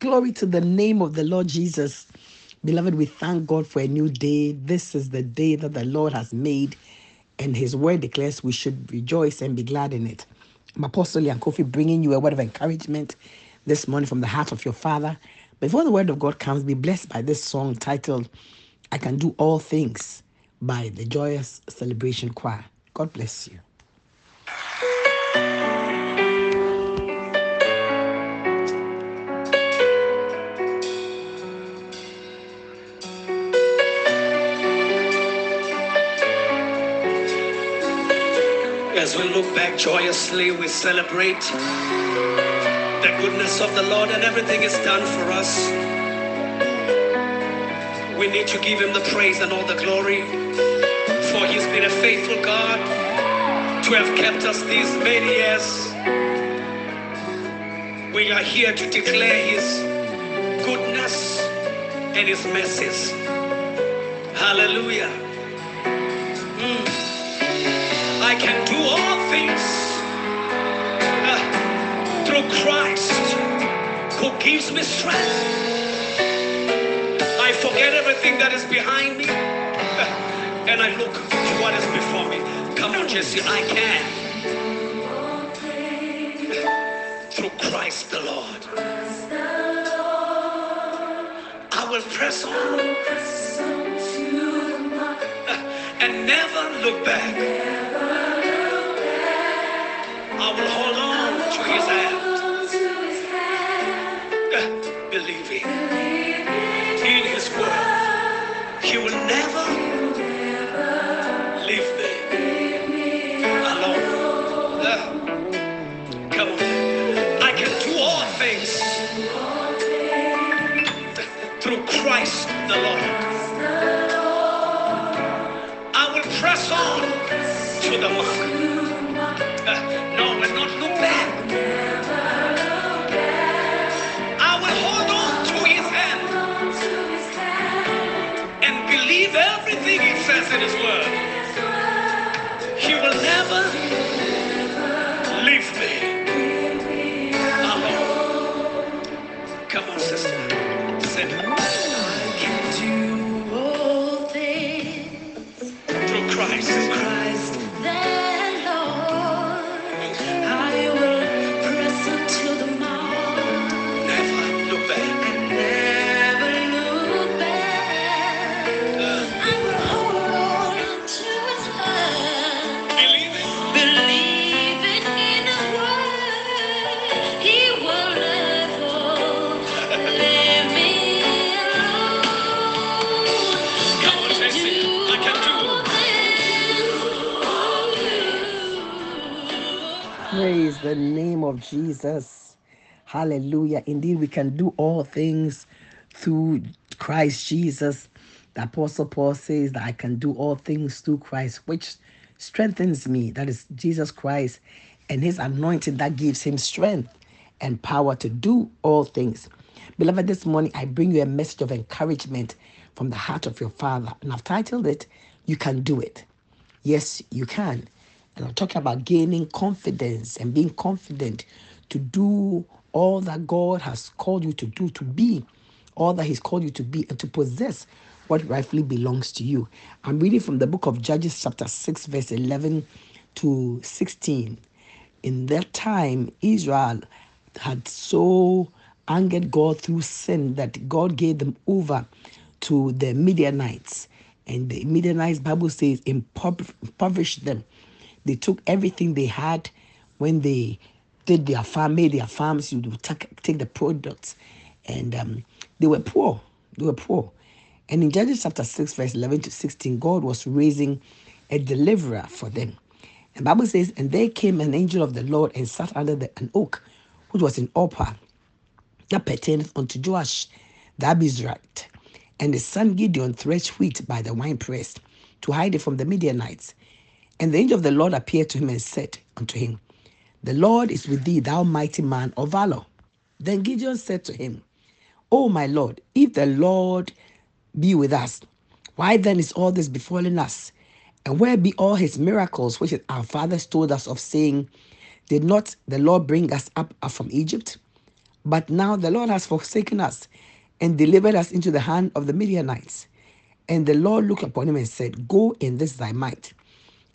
Glory to the name of the Lord Jesus. Beloved, we thank God for a new day. This is the day that the Lord has made, and His word declares we should rejoice and be glad in it. I'm Apostle Lyanne Koffi bringing you a word of encouragement this morning from the heart of your Father. Before the word of God comes, be blessed by this song titled, I Can Do All Things by the Joyous Celebration Choir. God bless you. As we look back joyously, we celebrate the goodness of the Lord and everything is done for us. We need to give Him the praise and all the glory, for He's been a faithful God to have kept us these many years. We are here to declare His goodness and His mercies. Hallelujah. All things uh, through Christ who gives me strength. I forget everything that is behind me uh, and I look to what is before me. Come on, Jesse, I can. Through Christ the Lord. I will press on uh, and never look back. I his hand, Come on, sister. Sing it. Mmm, I can Praise the name of Jesus. Hallelujah. Indeed, we can do all things through Christ Jesus. The Apostle Paul says that I can do all things through Christ, which strengthens me. That is Jesus Christ and his anointing that gives him strength and power to do all things. Beloved, this morning I bring you a message of encouragement from the heart of your Father. And I've titled it, You Can Do It. Yes, you can. I'm talking about gaining confidence and being confident to do all that God has called you to do, to be all that He's called you to be, and to possess what rightfully belongs to you. I'm reading from the book of Judges, chapter 6, verse 11 to 16. In that time, Israel had so angered God through sin that God gave them over to the Midianites. And the Midianites, Bible says, impov- impoverished them. They took everything they had when they did their farm, made their farms, you take, take the products. And um, they were poor. They were poor. And in Judges chapter 6, verse 11 to 16, God was raising a deliverer for them. And Bible says, and there came an angel of the Lord and sat under the, an oak, which was in Ophrah, that pertaineth unto Joash the Abiezrite. And his son Gideon threshed wheat by the winepress to hide it from the Midianites. And the angel of the Lord appeared to him and said unto him, The Lord is with thee, thou mighty man of valor. Then Gideon said to him, O my Lord, if the Lord be with us, why then is all this befalling us? And where be all his miracles which our fathers told us of, saying, Did not the Lord bring us up from Egypt? But now the Lord has forsaken us and delivered us into the hand of the Midianites. And the Lord looked upon him and said, Go in this thy might,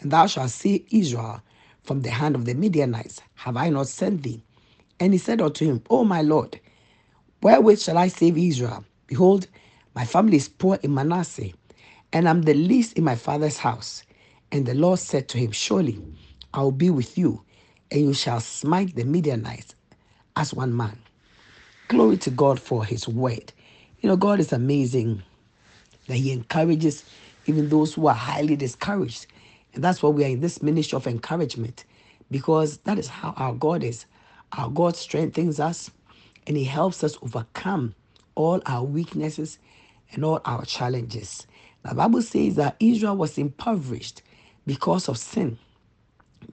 and thou shalt save Israel from the hand of the Midianites. Have I not sent thee? And he said unto him, O my Lord, wherewith shall I save Israel? Behold, my family is poor in Manasseh, and I'm the least in my father's house. And the Lord said to him, Surely I will be with you, and you shall smite the Midianites as one man. Glory to God for his word. You know, God is amazing that he encourages even those who are highly discouraged. And that's why we are in this ministry of encouragement because that is how our God is. Our God strengthens us and he helps us overcome all our weaknesses and all our challenges. The Bible says that Israel was impoverished because of sin.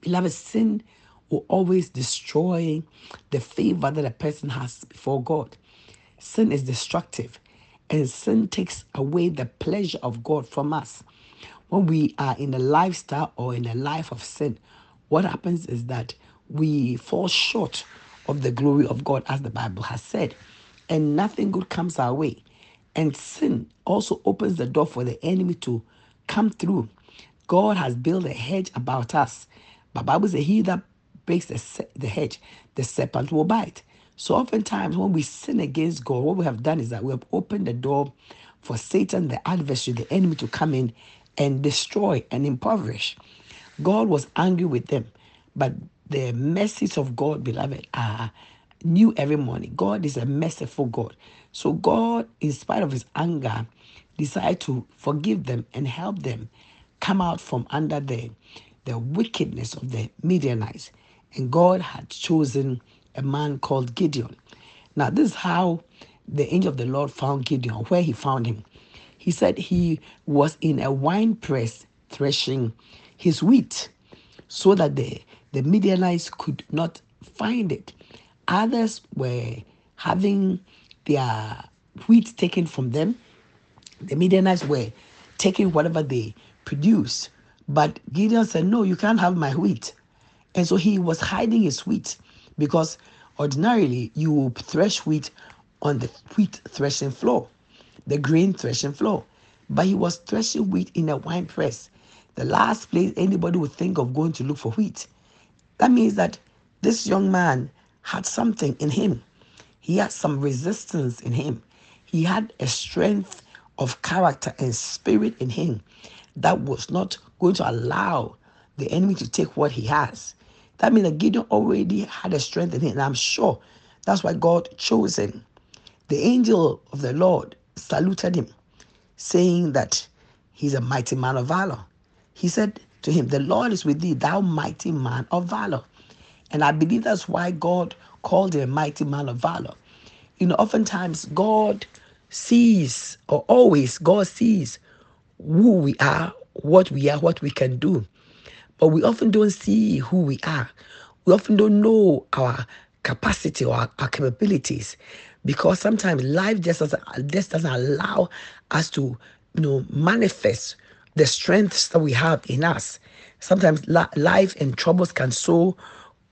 Beloved, sin will always destroy the favor that a person has before God. Sin is destructive, and sin takes away the pleasure of God from us. When we are in a lifestyle or in a life of sin, what happens is that we fall short of the glory of God, as the Bible has said, and nothing good comes our way. And sin also opens the door for the enemy to come through. God has built a hedge about us. But Bible says, He that breaks the, se- the hedge, the serpent will bite. So oftentimes when we sin against God, what we have done is that we have opened the door for Satan, the adversary, the enemy to come in and destroy and impoverish. God was angry with them, but the mercies of God, beloved, are new every morning. God is a merciful God. So God, in spite of his anger, decided to forgive them and help them come out from under the, the wickedness of the Midianites. And God had chosen a man called Gideon. Now, this is how the angel of the Lord found Gideon, where he found him. He said he was in a wine press threshing his wheat so that the, the Midianites could not find it. Others were having their wheat taken from them. The Midianites were taking whatever they produced. But Gideon said, No, you can't have my wheat. And so he was hiding his wheat because ordinarily you will thresh wheat on the wheat threshing floor, the grain threshing floor. But he was threshing wheat in a wine press, the last place anybody would think of going to look for wheat. That means that this young man had something in him. He had some resistance in him. He had a strength of character and spirit in him that was not going to allow the enemy to take what he has. That means that Gideon already had a strength in him. And I'm sure that's why God chose him. The angel of the Lord saluted him, saying that he's a mighty man of valor. He said to him, The Lord is with thee, thou mighty man of valor. And I believe that's why God called him a mighty man of valor. You know, oftentimes God sees, or always God sees who we are, what we are, what we can do. But we often don't see who we are. We often don't know our capacity or our, our capabilities because sometimes life just doesn't, just doesn't allow us to you know, manifest the strengths that we have in us. Sometimes li- life and troubles can so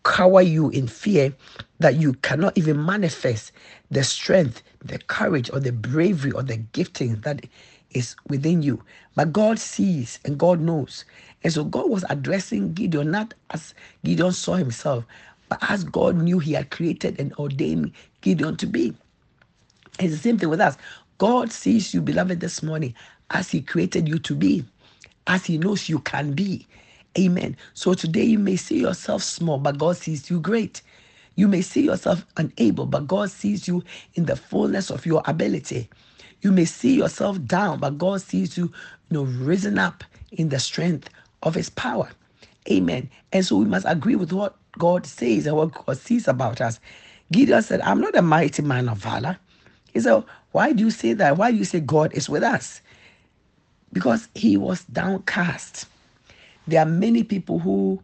cower you in fear that you cannot even manifest the strength, the courage, or the bravery, or the gifting that is within you. But God sees and God knows. And so God was addressing Gideon not as Gideon saw himself, but as God knew he had created and ordained Gideon to be. It's the same thing with us. God sees you, beloved, this morning as He created you to be, as He knows you can be. Amen. So today you may see yourself small, but God sees you great. You may see yourself unable, but God sees you in the fullness of your ability. You may see yourself down, but God sees you, you know, risen up in the strength of His power. Amen. And so we must agree with what God says and what God sees about us. Gideon said, I'm not a mighty man of valor. He said, Why do you say that? Why do you say God is with us? Because he was downcast. There are many people who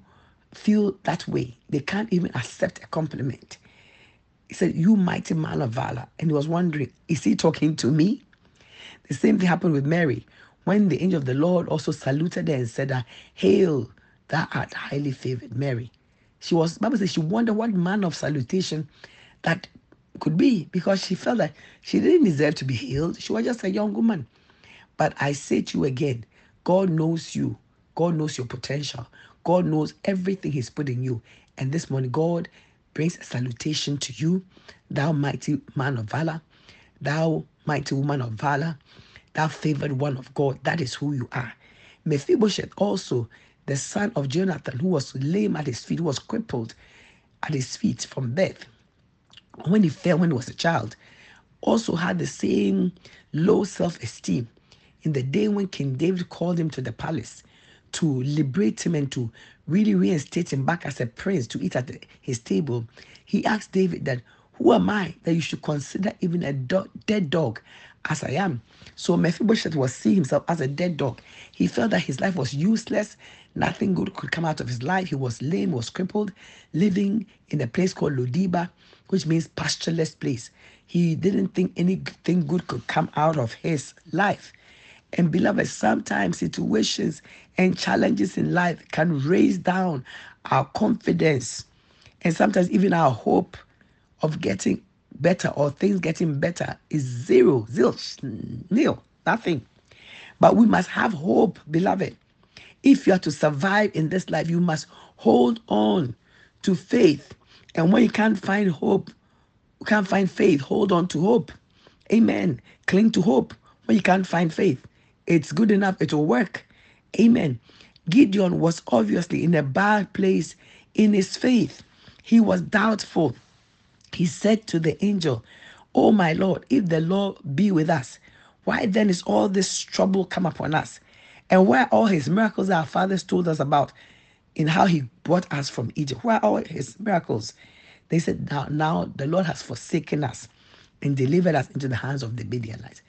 feel that way. They can't even accept a compliment. He said, You mighty man of valor. And he was wondering, Is he talking to me? The same thing happened with Mary when the angel of the Lord also saluted her and said, Hail, thou art highly favored, Mary. She was, Bible says, she wondered what manner of salutation that Could be because she felt that she didn't deserve to be healed. She was just a young woman. But I say to you again, God knows you. God knows your potential. God knows everything He's put in you. And this morning, God brings a salutation to you, thou mighty man of valor, thou mighty woman of valor, thou favored one of God. That is who you are. Mephibosheth also, the son of Jonathan, who was lame at his feet, was crippled at his feet from birth when he fell when he was a child, also had the same low self esteem. In the day when King David called him to the palace to liberate him and to really reinstate him back as a prince to eat at the- his table, he asked David that, Who am I that you should consider even a do- dead dog as I am? So Mephibosheth was seeing himself as a dead dog. He felt that his life was useless. Nothing good could come out of his life. He was lame, was crippled, living in a place called Lodebar, which means pastureless place. He didn't think anything good could come out of his life. And beloved, sometimes situations and challenges in life can raise down our confidence and sometimes even our hope of getting better or things getting better is zero, zilch, nil, nothing. But we must have hope, beloved. If you are to survive in this life, you must hold on to faith. And when you can't find hope, you can't find faith, hold on to hope. Amen. Cling to hope when you can't find faith. It's good enough, it will work. Amen. Gideon was obviously in a bad place in his faith. He was doubtful. He said to the angel, Oh my Lord, if the Lord be with us, why then is all this trouble come upon us? And where all his miracles our fathers told us about in how he brought us from Egypt? Where are all his miracles? They said, Now, now the Lord has forsaken us and delivered us into the hands of the Midianites.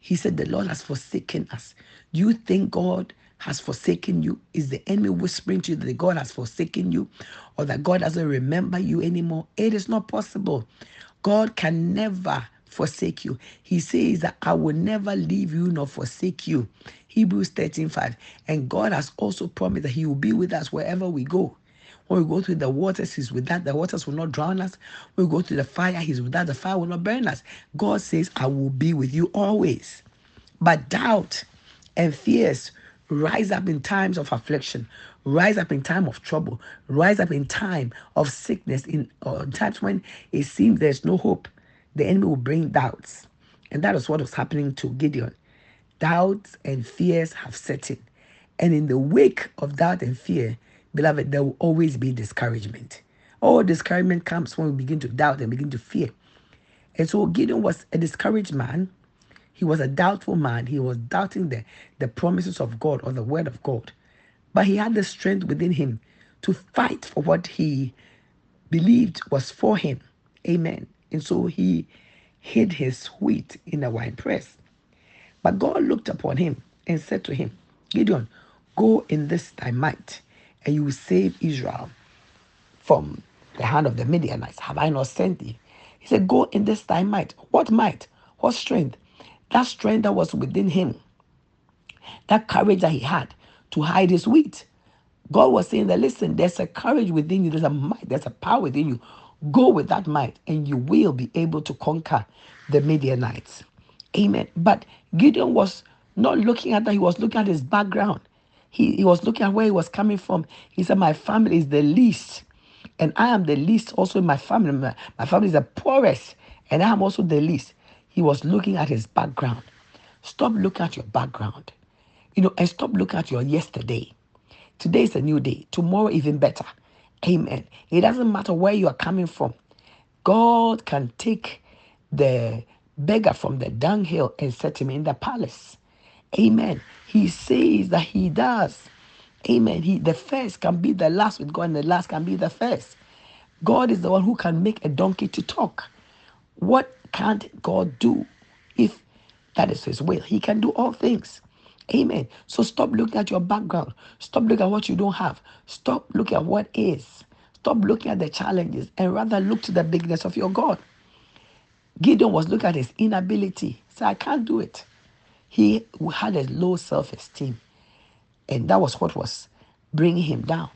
He said, The Lord has forsaken us. Do you think God has forsaken you? Is the enemy whispering to you that God has forsaken you or that God doesn't remember you anymore? It is not possible. God can never forsake you. He says that I will never leave you nor forsake you. Hebrews 13 5. And God has also promised that He will be with us wherever we go. When we go through the waters, He's with us. The waters will not drown us. When we go through the fire, He's with us. The fire will not burn us. God says, I will be with you always. But doubt and fears rise up in times of affliction, rise up in time of trouble, rise up in time of sickness, in times when it seems there's no hope. The enemy will bring doubts. And that is what was happening to Gideon. Doubts and fears have set in. And in the wake of doubt and fear, beloved, there will always be discouragement. All discouragement comes when we begin to doubt and begin to fear. And so Gideon was a discouraged man. He was a doubtful man. He was doubting the, the promises of God or the word of God. But he had the strength within him to fight for what he believed was for him. Amen. And so he hid his wheat in a wine press. But God looked upon him and said to him, Gideon, go in this thy might, and you will save Israel from the hand of the Midianites. Have I not sent thee? He said, Go in this thy might. What might? What strength? That strength that was within him, that courage that he had to hide his wheat. God was saying that, listen, there's a courage within you, there's a might, there's a power within you. Go with that might, and you will be able to conquer the Midianites. Amen. But Gideon was not looking at that, he was looking at his background. He, he was looking at where he was coming from. He said, My family is the least, and I am the least also in my family. My, my family is the poorest, and I am also the least. He was looking at his background. Stop looking at your background, you know, and stop looking at your yesterday. Today is a new day. Tomorrow, even better. Amen. It doesn't matter where you are coming from. God can take the beggar from the dunghill and set him in the palace. Amen. He says that he does. Amen. He the first can be the last with God, and the last can be the first. God is the one who can make a donkey to talk. What can't God do if that is his will? He can do all things. Amen. So stop looking at your background. Stop looking at what you don't have. Stop looking at what is. Stop looking at the challenges and rather look to the bigness of your God. Gideon was looking at his inability. Said, I can't do it. He had a low self esteem. And that was what was bringing him down.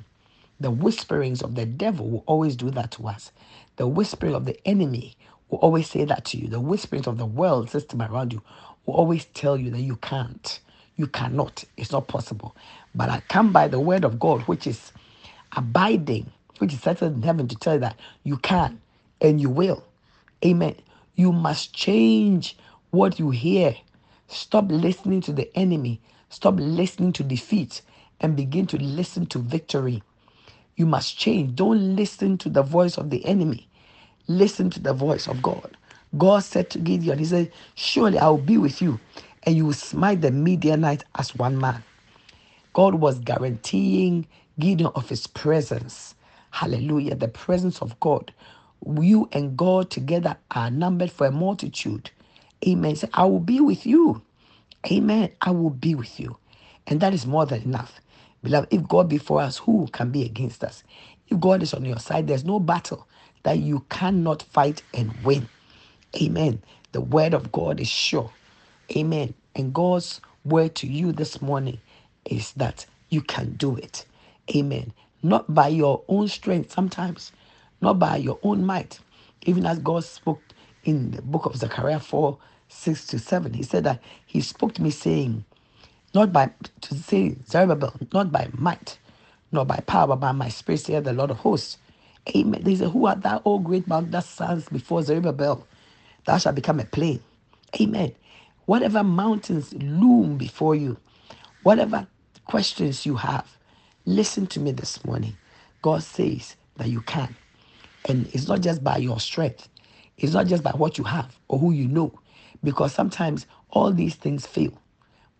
The whisperings of the devil will always do that to us. The whispering of the enemy will always say that to you. The whisperings of the world system around you will always tell you that you can't. You cannot. It's not possible. But I come by the word of God, which is abiding, which is settled in heaven to tell you that you can and you will. Amen. You must change what you hear. Stop listening to the enemy. Stop listening to defeat and begin to listen to victory. You must change. Don't listen to the voice of the enemy. Listen to the voice of God. God said to Gideon, He said, Surely I will be with you, and you will smite the Midianite as one man. God was guaranteeing Gideon of his presence. Hallelujah. The presence of God. You and God together are numbered for a multitude. Amen. I will be with you. Amen. I will be with you. And that is more than enough. Beloved, if God be for us, who can be against us? If God is on your side, there's no battle that you cannot fight and win. Amen. The word of God is sure. Amen. And God's word to you this morning is that you can do it. Amen. Not by your own strength sometimes, not by your own might. Even as God spoke in the book of Zechariah 4 6 to 7, he said that he spoke to me saying, not by to say Zerubbabel, not by might, nor by power, but by my spirit, saith the Lord of hosts. Amen. They say, Who art thou, O great mountain that stands before Zerubbabel? Thou shalt become a plain. Amen. Whatever mountains loom before you, whatever questions you have, listen to me this morning. God says that you can. And it's not just by your strength, it's not just by what you have or who you know, because sometimes all these things fail.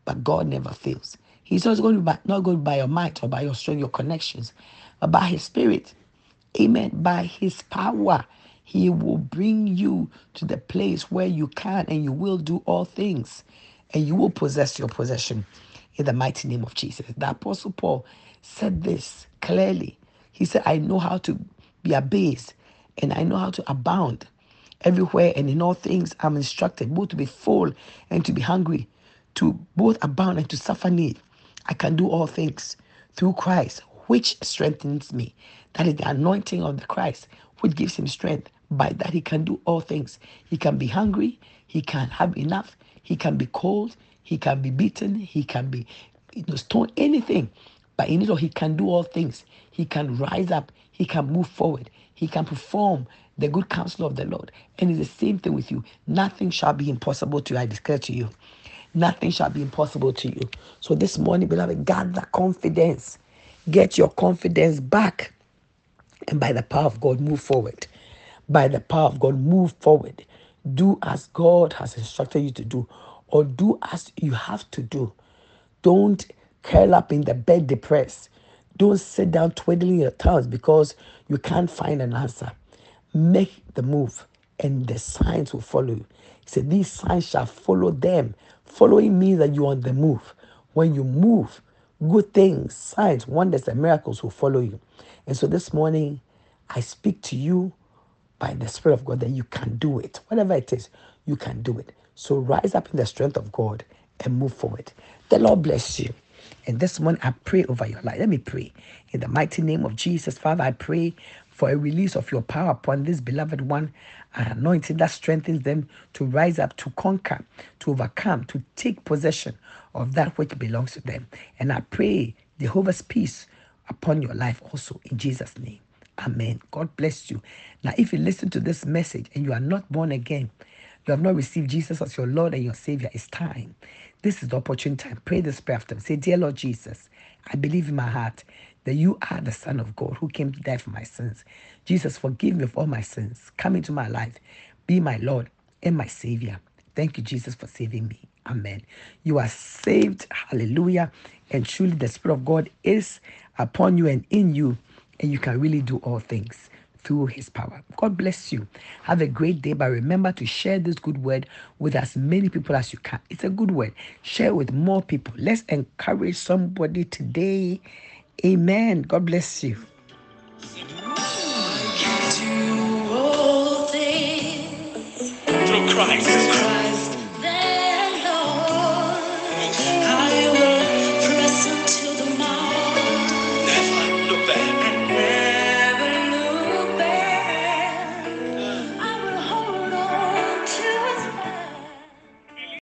But God never fails. He's not going to by, not going by your might or by your strength, your connections, but by His Spirit. Amen. By His power, He will bring you to the place where you can and you will do all things, and you will possess your possession in the mighty name of Jesus. The Apostle Paul said this clearly. He said, I know how to be abased and I know how to abound. Everywhere and in all things, I'm instructed both to be full and to be hungry, to both abound and to suffer need. I can do all things through Christ, which strengthens me. That is the anointing of the Christ, which gives him strength. By that, he can do all things. He can be hungry, he can have enough, he can be cold, he can be beaten, he can be you know, stoned, anything. But in it all, he can do all things. He can rise up, he can move forward, he can perform the good counsel of the Lord. And it's the same thing with you. Nothing shall be impossible to you, I declare to you. Nothing shall be impossible to you. So this morning, beloved, gather confidence. Get your confidence back. And by the power of God, move forward. By the power of God, move forward. Do as God has instructed you to do, or do as you have to do. Don't curl up in the bed depressed. Don't sit down twiddling your thumbs because you can't find an answer. Make the move, and the signs will follow you. He said, These signs shall follow them. Following means that you're on the move. When you move, good things, signs, wonders, and miracles will follow you. And so this morning, I speak to you by the Spirit of God that you can do it. Whatever it is, you can do it. So rise up in the strength of God and move forward. The Lord bless you. And this one, I pray over your life. Let me pray. In the mighty name of Jesus, Father, I pray for a release of your power upon this beloved one, an anointing that strengthens them to rise up, to conquer, to overcome, to take possession of that which belongs to them. And I pray Jehovah's peace upon your life also in Jesus' name. Amen. God bless you. Now, if you listen to this message and you are not born again, you have not received Jesus as your Lord and your Savior, it's time. This is the opportune time. Pray this prayer after. Say, Dear Lord Jesus, I believe in my heart that you are the Son of God who came to die for my sins. Jesus, forgive me of all my sins. Come into my life. Be my Lord and my Savior. Thank you, Jesus, for saving me. Amen. You are saved. Hallelujah. And truly, the Spirit of God is upon you and in you, and you can really do all things through his power. God bless you. Have a great day, but remember to share this good word with as many people as you can. It's a good word. Share with more people. Let's encourage somebody today. Amen. God bless you. Through Christ.